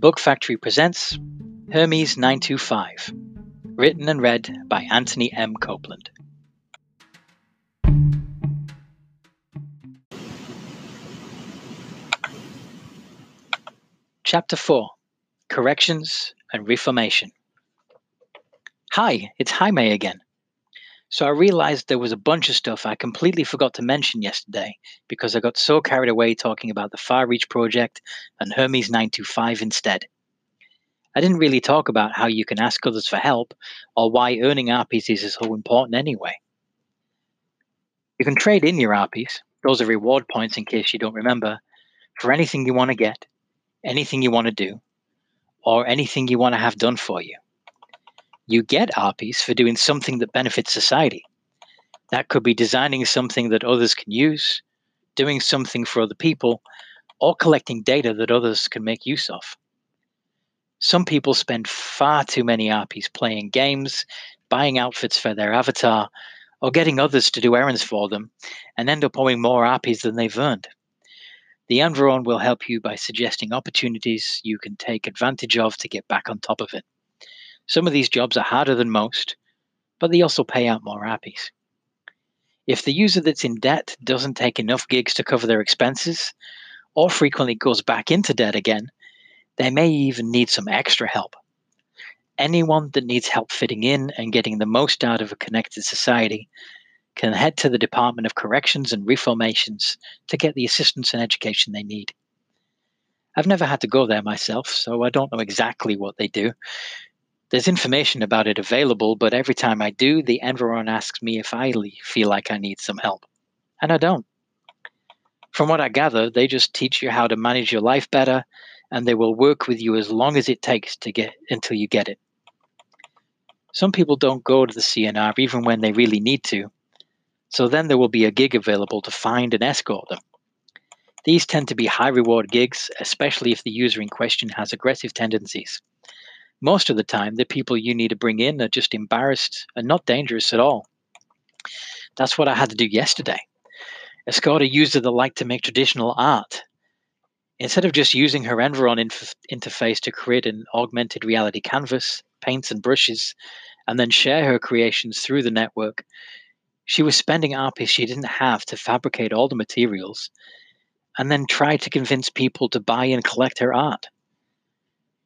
Book Factory presents Hermes 925, written and read by Anthony M. Copeland. Chapter 4 Corrections and Reformation. Hi, it's Jaime again. So I realized there was a bunch of stuff I completely forgot to mention yesterday because I got so carried away talking about the Far Reach project and Hermes 925 instead. I didn't really talk about how you can ask others for help or why earning RPs is so important anyway. You can trade in your RPs, those are reward points in case you don't remember, for anything you want to get, anything you want to do, or anything you want to have done for you you get RPs for doing something that benefits society. That could be designing something that others can use, doing something for other people, or collecting data that others can make use of. Some people spend far too many RPs playing games, buying outfits for their avatar, or getting others to do errands for them, and end up owing more RPs than they've earned. The Environ will help you by suggesting opportunities you can take advantage of to get back on top of it. Some of these jobs are harder than most, but they also pay out more RPs. If the user that's in debt doesn't take enough gigs to cover their expenses, or frequently goes back into debt again, they may even need some extra help. Anyone that needs help fitting in and getting the most out of a connected society can head to the Department of Corrections and Reformations to get the assistance and education they need. I've never had to go there myself, so I don't know exactly what they do, there's information about it available, but every time I do, the Environ asks me if I feel like I need some help. And I don't. From what I gather, they just teach you how to manage your life better, and they will work with you as long as it takes to get until you get it. Some people don't go to the CNR even when they really need to, so then there will be a gig available to find and escort them. These tend to be high reward gigs, especially if the user in question has aggressive tendencies most of the time, the people you need to bring in are just embarrassed and not dangerous at all. That's what I had to do yesterday. Escort a user that liked to make traditional art. Instead of just using her Environ inf- interface to create an augmented reality canvas, paints, and brushes, and then share her creations through the network, she was spending RPs she didn't have to fabricate all the materials and then try to convince people to buy and collect her art.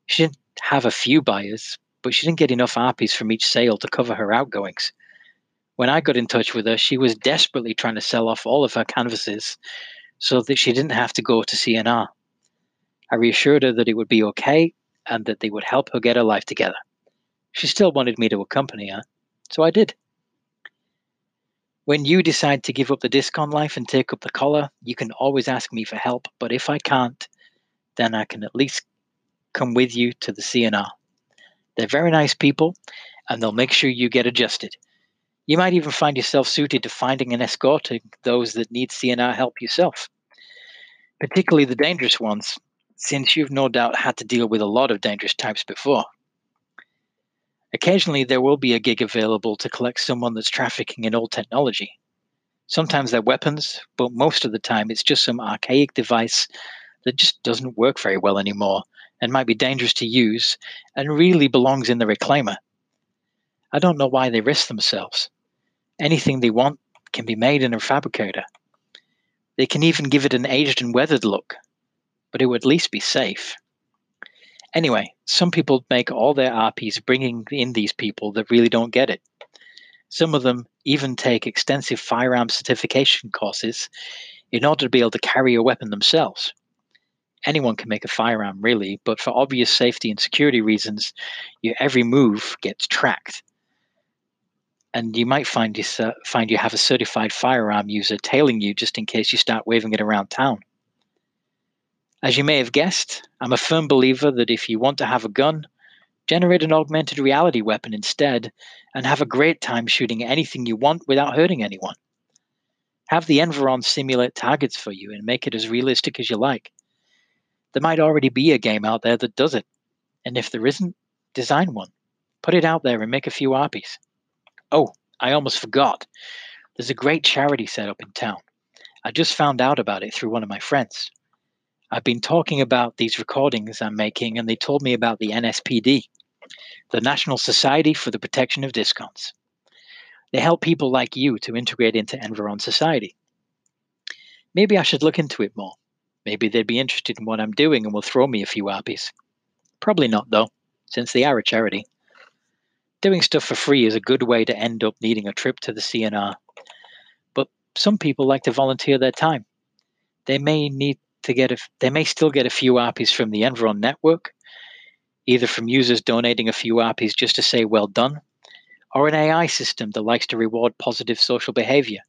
She didn't have a few buyers, but she didn't get enough RPs from each sale to cover her outgoings. When I got in touch with her, she was desperately trying to sell off all of her canvases so that she didn't have to go to CNR. I reassured her that it would be okay and that they would help her get her life together. She still wanted me to accompany her, so I did. When you decide to give up the discon life and take up the collar, you can always ask me for help, but if I can't, then I can at least come with you to the CNR. They're very nice people, and they'll make sure you get adjusted. You might even find yourself suited to finding and escorting those that need CNR help yourself, particularly the dangerous ones, since you've no doubt had to deal with a lot of dangerous types before. Occasionally, there will be a gig available to collect someone that's trafficking in old technology. Sometimes they're weapons, but most of the time it's just some archaic device that just doesn't work very well anymore and might be dangerous to use and really belongs in the reclaimer. I don't know why they risk themselves. Anything they want can be made in a fabricator. They can even give it an aged and weathered look, but it would at least be safe. Anyway, some people make all their RPs bringing in these people that really don't get it. Some of them even take extensive firearm certification courses in order to be able to carry a weapon themselves anyone can make a firearm really, but for obvious safety and security reasons, your every move gets tracked. And you might find you find you have a certified firearm user tailing you just in case you start waving it around town. As you may have guessed, I'm a firm believer that if you want to have a gun, generate an augmented reality weapon instead and have a great time shooting anything you want without hurting anyone. Have the Environ simulate targets for you and make it as realistic as you like. There might already be a game out there that does it. And if there isn't, design one. Put it out there and make a few RPs. Oh, I almost forgot. There's a great charity set up in town. I just found out about it through one of my friends. I've been talking about these recordings I'm making, and they told me about the NSPD, the National Society for the Protection of Discounts. They help people like you to integrate into Environ society. Maybe I should look into it more. Maybe they'd be interested in what I'm doing and will throw me a few arpies. Probably not, though, since they are a charity. Doing stuff for free is a good way to end up needing a trip to the CNR. But some people like to volunteer their time. They may need to get a, they may still get a few arpies from the Environ network, either from users donating a few arpies just to say well done, or an AI system that likes to reward positive social behavior.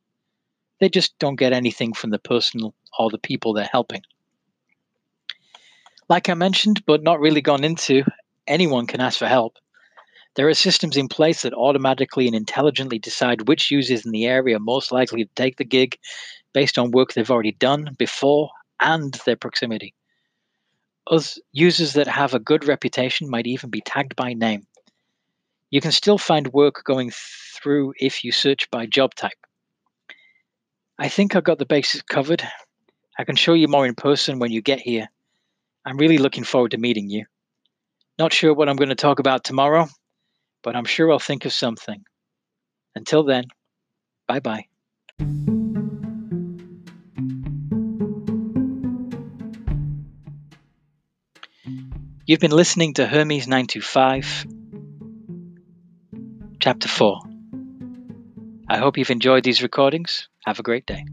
They just don't get anything from the person or the people they're helping. Like I mentioned, but not really gone into, anyone can ask for help. There are systems in place that automatically and intelligently decide which users in the area are most likely to take the gig based on work they've already done before and their proximity. Us users that have a good reputation might even be tagged by name. You can still find work going through if you search by job type. I think I've got the basics covered. I can show you more in person when you get here. I'm really looking forward to meeting you. Not sure what I'm going to talk about tomorrow, but I'm sure I'll think of something. Until then, bye bye. You've been listening to Hermes 925, Chapter 4. I hope you've enjoyed these recordings. Have a great day.